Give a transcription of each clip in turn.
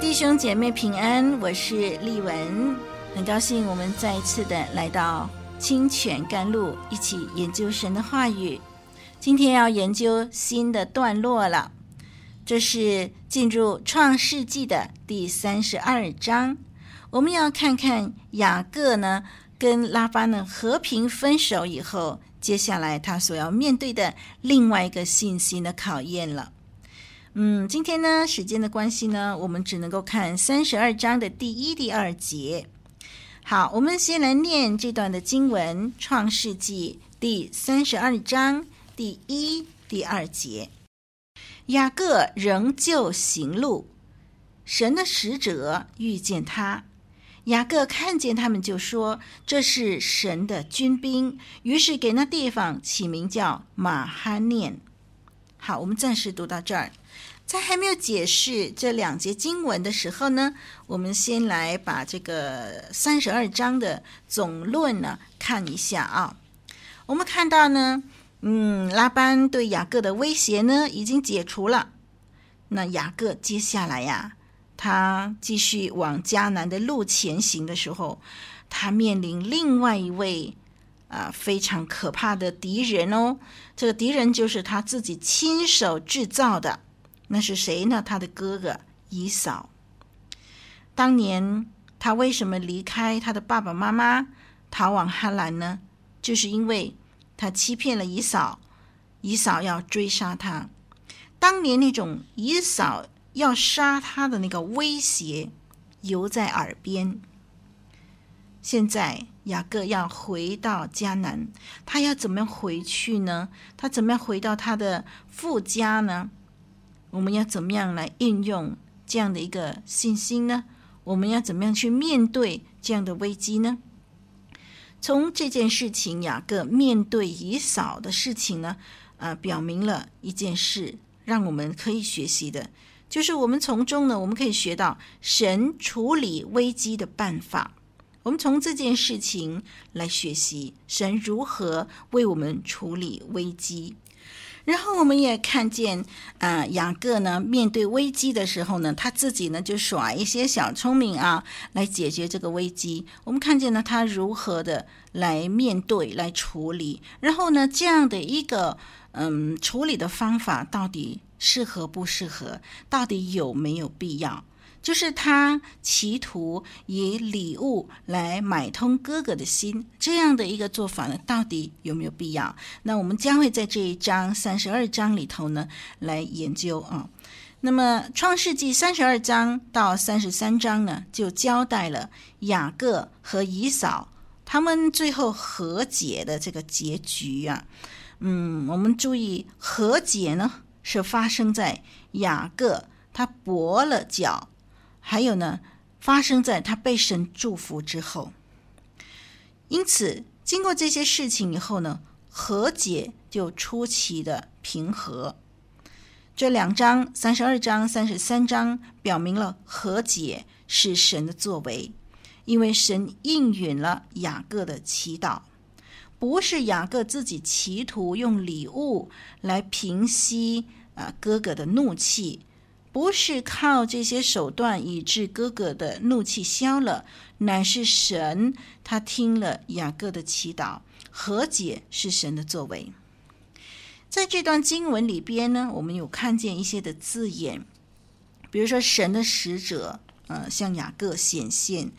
弟兄姐妹平安，我是丽文，很高兴我们再一次的来到清泉甘露，一起研究神的话语。今天要研究新的段落了，这是进入创世纪的第三十二章。我们要看看雅各呢跟拉巴呢和平分手以后，接下来他所要面对的另外一个信心的考验了。嗯，今天呢时间的关系呢，我们只能够看三十二章的第一、第二节。好，我们先来念这段的经文，《创世纪》第三十二章。第一、第二节，雅各仍旧行路，神的使者遇见他，雅各看见他们，就说：“这是神的军兵。”于是给那地方起名叫马哈念。好，我们暂时读到这儿，在还没有解释这两节经文的时候呢，我们先来把这个三十二章的总论呢看一下啊。我们看到呢。嗯，拉班对雅各的威胁呢，已经解除了。那雅各接下来呀，他继续往迦南的路前行的时候，他面临另外一位啊非常可怕的敌人哦。这个敌人就是他自己亲手制造的，那是谁呢？他的哥哥姨嫂。当年他为什么离开他的爸爸妈妈，逃往哈兰呢？就是因为。他欺骗了姨嫂，姨嫂要追杀他。当年那种姨嫂要杀他的那个威胁犹在耳边。现在雅各要回到迦南，他要怎么样回去呢？他怎么样回到他的父家呢？我们要怎么样来运用这样的一个信心呢？我们要怎么样去面对这样的危机呢？从这件事情，雅各面对以扫的事情呢，呃，表明了一件事，让我们可以学习的，就是我们从中呢，我们可以学到神处理危机的办法。我们从这件事情来学习神如何为我们处理危机。然后我们也看见，啊、呃，雅各呢面对危机的时候呢，他自己呢就耍一些小聪明啊，来解决这个危机。我们看见呢他如何的来面对、来处理。然后呢，这样的一个嗯处理的方法到底适合不适合？到底有没有必要？就是他企图以礼物来买通哥哥的心，这样的一个做法呢，到底有没有必要？那我们将会在这一章三十二章里头呢来研究啊。那么创世纪三十二章到三十三章呢，就交代了雅各和以扫他们最后和解的这个结局啊。嗯，我们注意和解呢是发生在雅各他跛了脚。还有呢，发生在他被神祝福之后。因此，经过这些事情以后呢，和解就出奇的平和。这两章，三十二章、三十三章，表明了和解是神的作为，因为神应允了雅各的祈祷，不是雅各自己企图用礼物来平息啊哥哥的怒气。不是靠这些手段以致哥哥的怒气消了，乃是神他听了雅各的祈祷，和解是神的作为。在这段经文里边呢，我们有看见一些的字眼，比如说神的使者，呃，向雅各显现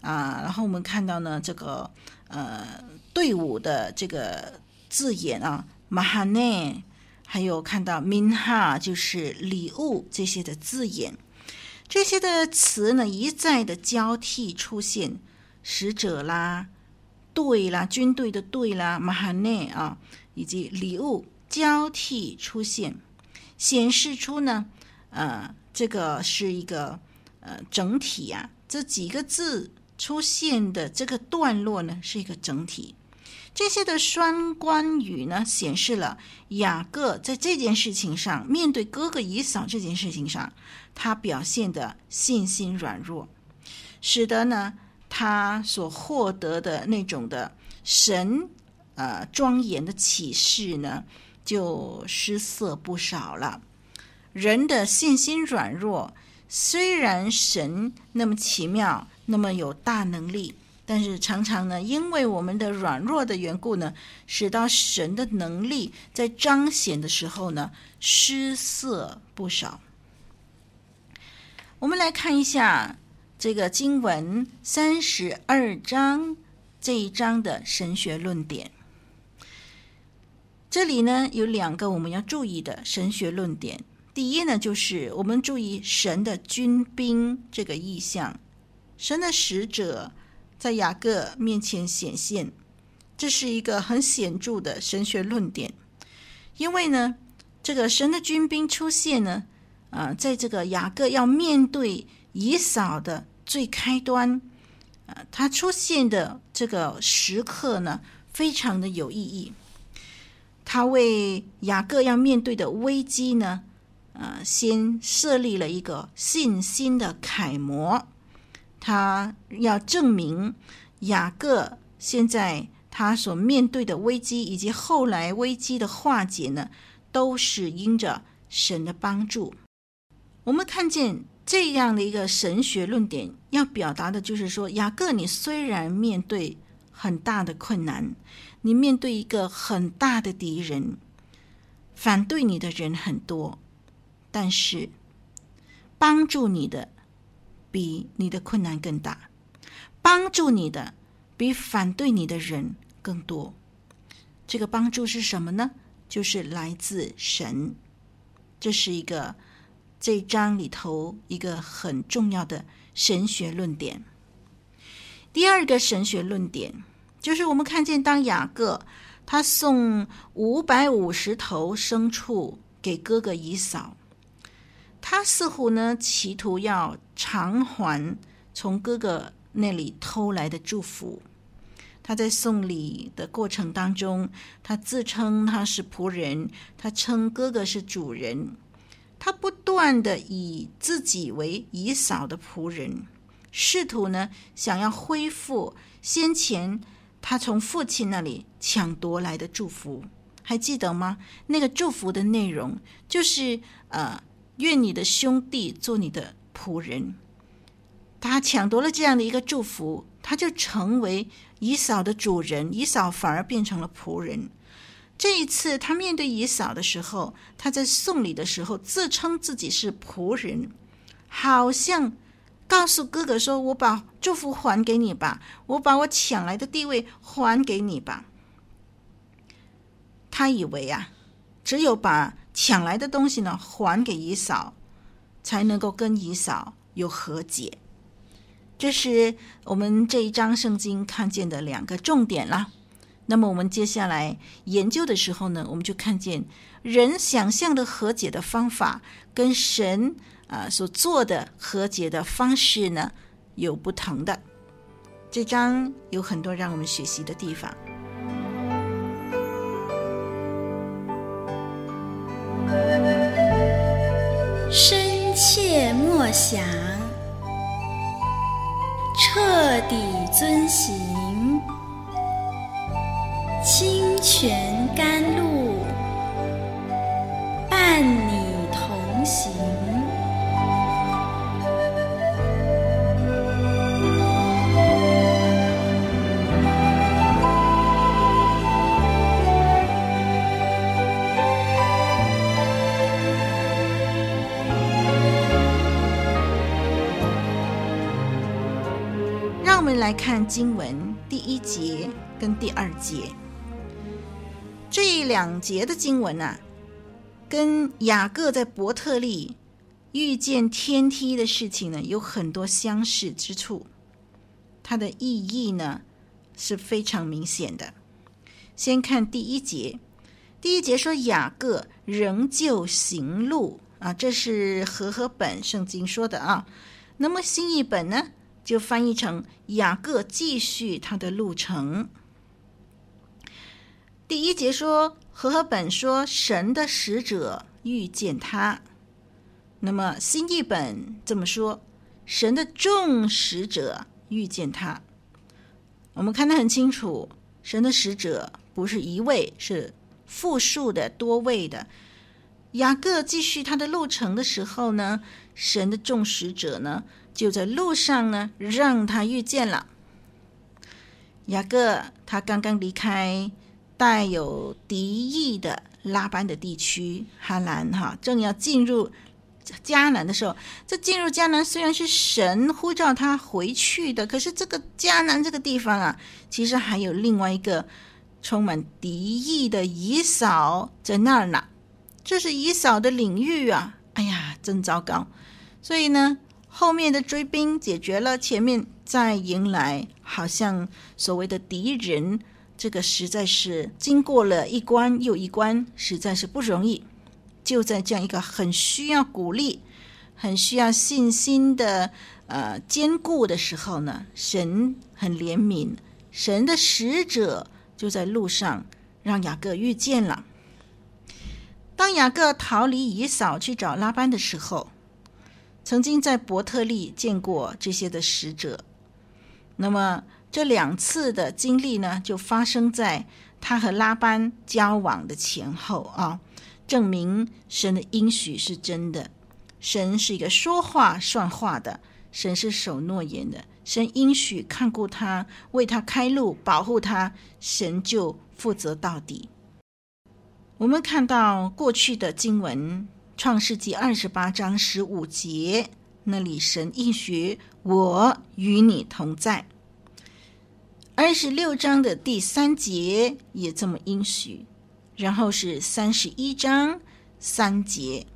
啊，然后我们看到呢这个呃队伍的这个字眼啊，马哈内。还有看到 minha 就是礼物这些的字眼，这些的词呢一再的交替出现，使者啦、队啦、军队的队啦、mahane 啊，以及礼物交替出现，显示出呢，呃，这个是一个呃整体啊，这几个字出现的这个段落呢是一个整体。这些的双关语呢，显示了雅各在这件事情上，面对哥哥以扫这件事情上，他表现的信心软弱，使得呢，他所获得的那种的神呃庄严的启示呢，就失色不少了。人的信心软弱，虽然神那么奇妙，那么有大能力。但是常常呢，因为我们的软弱的缘故呢，使到神的能力在彰显的时候呢，失色不少。我们来看一下这个经文三十二章这一章的神学论点。这里呢，有两个我们要注意的神学论点。第一呢，就是我们注意神的军兵这个意象，神的使者。在雅各面前显现，这是一个很显著的神学论点。因为呢，这个神的军兵出现呢，啊，在这个雅各要面对以扫的最开端，啊，他出现的这个时刻呢，非常的有意义。他为雅各要面对的危机呢，啊，先设立了一个信心的楷模。他要证明雅各现在他所面对的危机，以及后来危机的化解呢，都是因着神的帮助。我们看见这样的一个神学论点，要表达的就是说，雅各，你虽然面对很大的困难，你面对一个很大的敌人，反对你的人很多，但是帮助你的。比你的困难更大，帮助你的比反对你的人更多。这个帮助是什么呢？就是来自神。这是一个这一章里头一个很重要的神学论点。第二个神学论点就是我们看见，当雅各他送五百五十头牲畜给哥哥以扫。他似乎呢，企图要偿还从哥哥那里偷来的祝福。他在送礼的过程当中，他自称他是仆人，他称哥哥是主人。他不断的以自己为以嫂的仆人，试图呢，想要恢复先前他从父亲那里抢夺来的祝福。还记得吗？那个祝福的内容就是呃。愿你的兄弟做你的仆人。他抢夺了这样的一个祝福，他就成为以扫的主人，以扫反而变成了仆人。这一次，他面对以扫的时候，他在送礼的时候自称自己是仆人，好像告诉哥哥说：“我把祝福还给你吧，我把我抢来的地位还给你吧。”他以为啊，只有把抢来的东西呢，还给以扫，才能够跟以扫有和解。这是我们这一章圣经看见的两个重点啦。那么我们接下来研究的时候呢，我们就看见人想象的和解的方法，跟神啊所做的和解的方式呢，有不同的。这章有很多让我们学习的地方。是切莫想，彻底遵行，清泉甘露，来看经文第一节跟第二节，这两节的经文啊，跟雅各在伯特利遇见天梯的事情呢，有很多相似之处。它的意义呢是非常明显的。先看第一节，第一节说雅各仍旧行路啊，这是和合本圣经说的啊。那么新译本呢，就翻译成雅各继续他的路程。第一节说和合本说神的使者遇见他，那么新译本这么说，神的众使者遇见他。我们看得很清楚，神的使者不是一位，是复数的、多位的。雅各继续他的路程的时候呢，神的众使者呢就在路上呢让他遇见了。雅各他刚刚离开带有敌意的拉班的地区哈兰哈，正要进入。迦南的时候，这进入迦南虽然是神呼召他回去的，可是这个迦南这个地方啊，其实还有另外一个充满敌意的以扫在那儿呢。这是以扫的领域啊！哎呀，真糟糕。所以呢，后面的追兵解决了，前面再迎来好像所谓的敌人，这个实在是经过了一关又一关，实在是不容易。就在这样一个很需要鼓励、很需要信心的呃坚固的时候呢，神很怜悯，神的使者就在路上让雅各遇见了。当雅各逃离以扫去找拉班的时候，曾经在伯特利见过这些的使者。那么这两次的经历呢，就发生在他和拉班交往的前后啊。证明神的应许是真的，神是一个说话算话的，神是守诺言的，神应许看顾他，为他开路，保护他，神就负责到底。我们看到过去的经文，《创世纪》二十八章十五节，那里神应许我与你同在；二十六章的第三节也这么应许。然后是三十一章三节，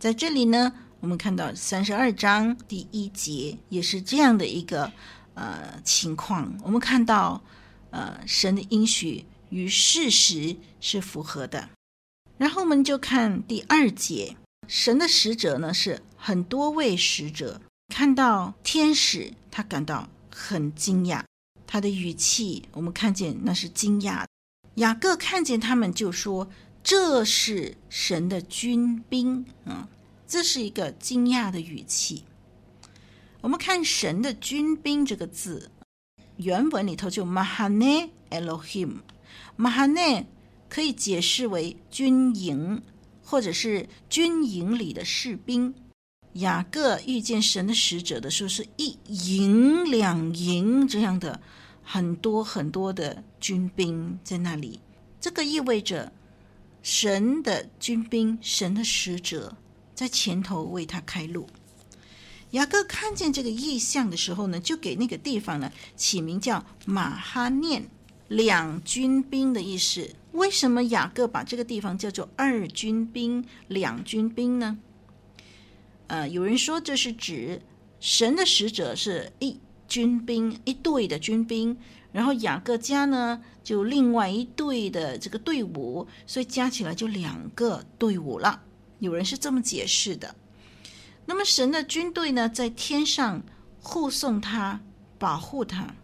在这里呢，我们看到三十二章第一节也是这样的一个呃情况。我们看到呃神的应许与事实是符合的。然后我们就看第二节，神的使者呢是很多位使者，看到天使，他感到很惊讶，他的语气我们看见那是惊讶。雅各看见他们，就说：“这是神的军兵。”啊，这是一个惊讶的语气。我们看“神的军兵”这个字，原文里头就 mahane Elohim 马哈内可以解释为军营，或者是军营里的士兵。雅各遇见神的使者的时候，是一营两营这样的。很多很多的军兵在那里，这个意味着神的军兵、神的使者在前头为他开路。雅各看见这个异象的时候呢，就给那个地方呢起名叫马哈念，两军兵的意思。为什么雅各把这个地方叫做二军兵、两军兵呢？呃，有人说这是指神的使者是一。军兵一队的军兵，然后雅各家呢就另外一队的这个队伍，所以加起来就两个队伍了。有人是这么解释的。那么神的军队呢，在天上护送他，保护他。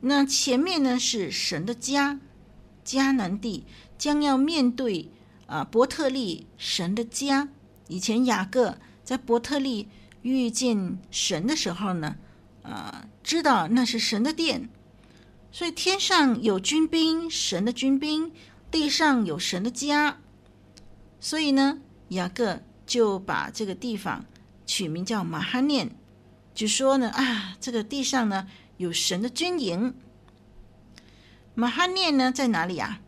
那前面呢是神的家，迦南地将要面对啊伯特利神的家。以前雅各在伯特利。遇见神的时候呢，啊、知道那是神的殿，所以天上有军兵，神的军兵；地上有神的家，所以呢，雅各就把这个地方取名叫马哈念，就说呢，啊，这个地上呢有神的军营。马哈念呢在哪里啊？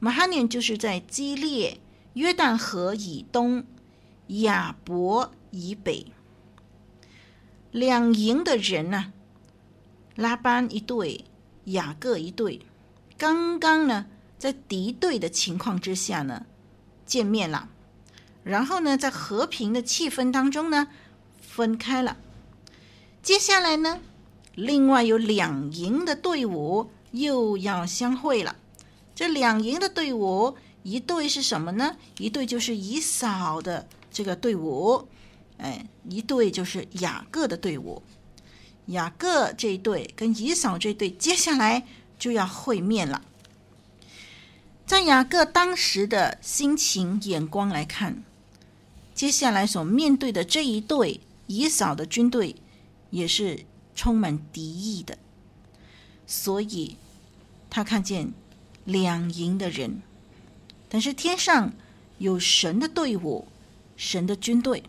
马哈念就是在基列约旦河以东，亚伯以北。两营的人呢、拉班一队，雅各一队，刚刚呢在敌对的情况之下呢见面了，然后呢在和平的气氛当中呢分开了。接下来呢，另外有两营的队伍又要相会了，这两营的队伍，一队是什么呢？一队就是以扫的这个队伍，哎，一队就是雅各的队伍。雅各这一队跟以扫这队，接下来就要会面了。在雅各当时的心情眼光来看，接下来所面对的这一队以扫的军队，也是充满敌意的，所以他看见两营的人，但是天上有神的队伍，神的军队，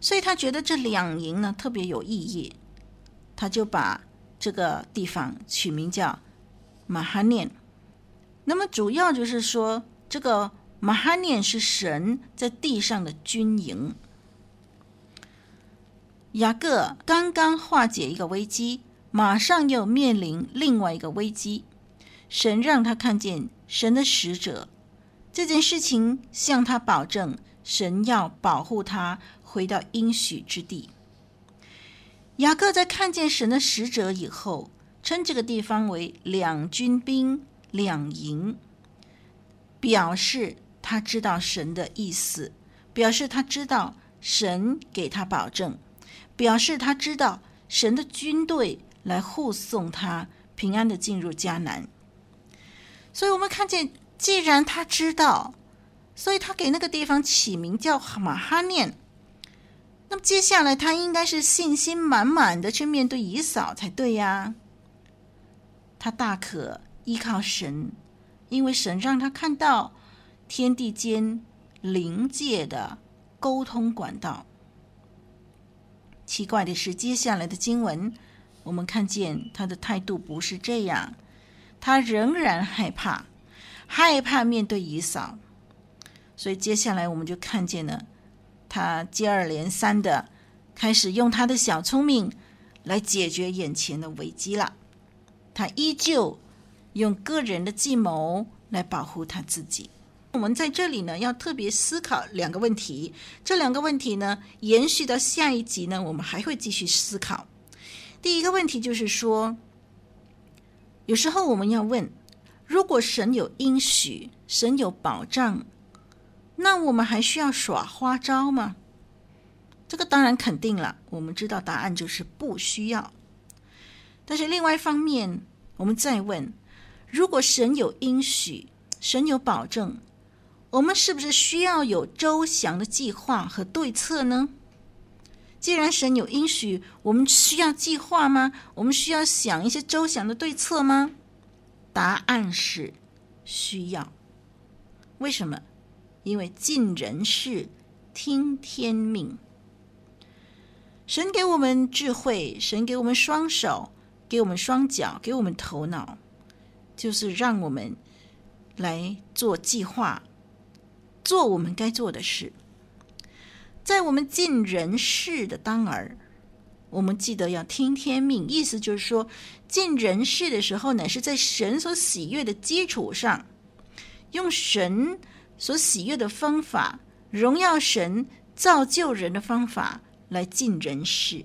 所以他觉得这两营呢特别有意义。他就把这个地方取名叫马哈念。那么主要就是说，这个马哈念是神在地上的军营。雅各刚刚化解一个危机，马上又面临另外一个危机。神让他看见神的使者，这件事情向他保证，神要保护他回到应许之地。雅各在看见神的使者以后，称这个地方为两军兵两营，表示他知道神的意思，表示他知道神给他保证，表示他知道神的军队来护送他平安的进入迦南。所以，我们看见，既然他知道，所以他给那个地方起名叫马哈念。那么接下来，他应该是信心满满的去面对以扫才对呀。他大可依靠神，因为神让他看到天地间灵界的沟通管道。奇怪的是，接下来的经文，我们看见他的态度不是这样，他仍然害怕，害怕面对以嫂。所以接下来我们就看见了。他接二连三的开始用他的小聪明来解决眼前的危机了。他依旧用个人的计谋来保护他自己。我们在这里呢，要特别思考两个问题。这两个问题呢，延续到下一集呢，我们还会继续思考。第一个问题就是说，有时候我们要问：如果神有应许，神有保障，那我们还需要耍花招吗？这个当然肯定了，我们知道答案就是不需要。但是另外一方面，我们再问：如果神有应许，神有保证，我们是不是需要有周详的计划和对策呢？既然神有应许，我们需要计划吗？我们需要想一些周详的对策吗？答案是需要。为什么？因为尽人事，听天命。神给我们智慧，神给我们双手，给我们双脚，给我们头脑，就是让我们来做计划，做我们该做的事。在我们尽人事的当儿，我们记得要听天命。意思就是说，尽人事的时候呢，是在神所喜悦的基础上，用神。所喜悦的方法，荣耀神、造就人的方法来尽人事。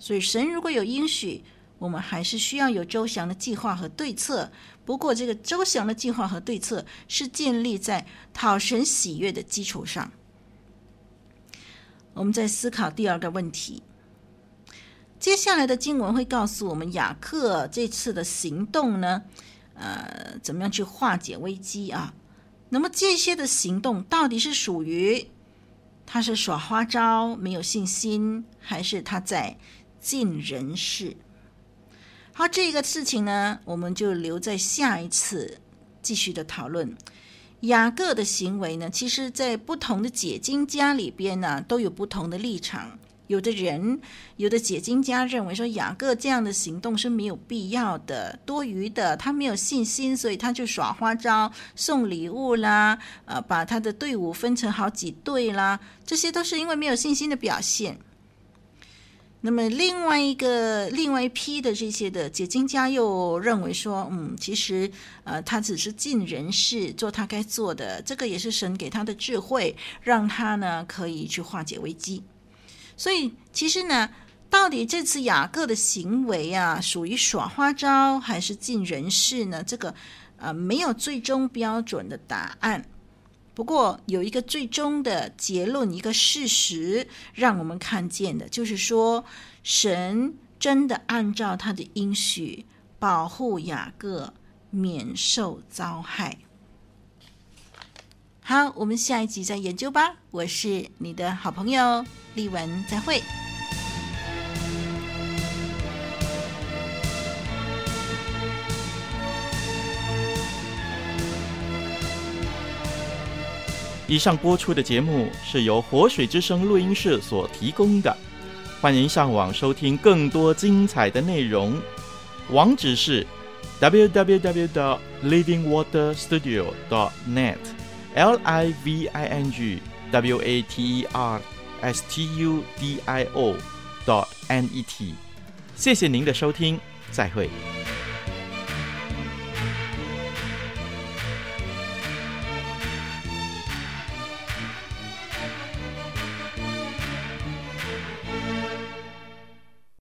所以，神如果有应许，我们还是需要有周详的计划和对策。不过，这个周详的计划和对策是建立在讨神喜悦的基础上。我们再思考第二个问题。接下来的经文会告诉我们，雅各这次的行动呢，呃，怎么样去化解危机啊？那么这些的行动到底是属于他是耍花招、没有信心，还是他在尽人事？好，这个事情呢，我们就留在下一次继续的讨论。雅各的行为呢，其实在不同的解经家里边呢，都有不同的立场。有的人，有的解经家认为说，雅各这样的行动是没有必要的、多余的。他没有信心，所以他就耍花招、送礼物啦，呃，把他的队伍分成好几队啦，这些都是因为没有信心的表现。那么另外一个、另外一批的这些的解经家又认为说，嗯，其实呃，他只是尽人事，做他该做的，这个也是神给他的智慧，让他呢可以去化解危机。所以，其实呢，到底这次雅各的行为啊，属于耍花招还是尽人事呢？这个啊、呃，没有最终标准的答案。不过有一个最终的结论，一个事实，让我们看见的，就是说，神真的按照他的应许保护雅各免受遭害。好，我们下一集再研究吧。我是你的好朋友丽文，再会。以上播出的节目是由活水之声录音室所提供的，欢迎上网收听更多精彩的内容，网址是 www.livingwaterstudio.net。L I V I N G W A T E R S T U D I O dot N E T，谢谢您的收听，再会。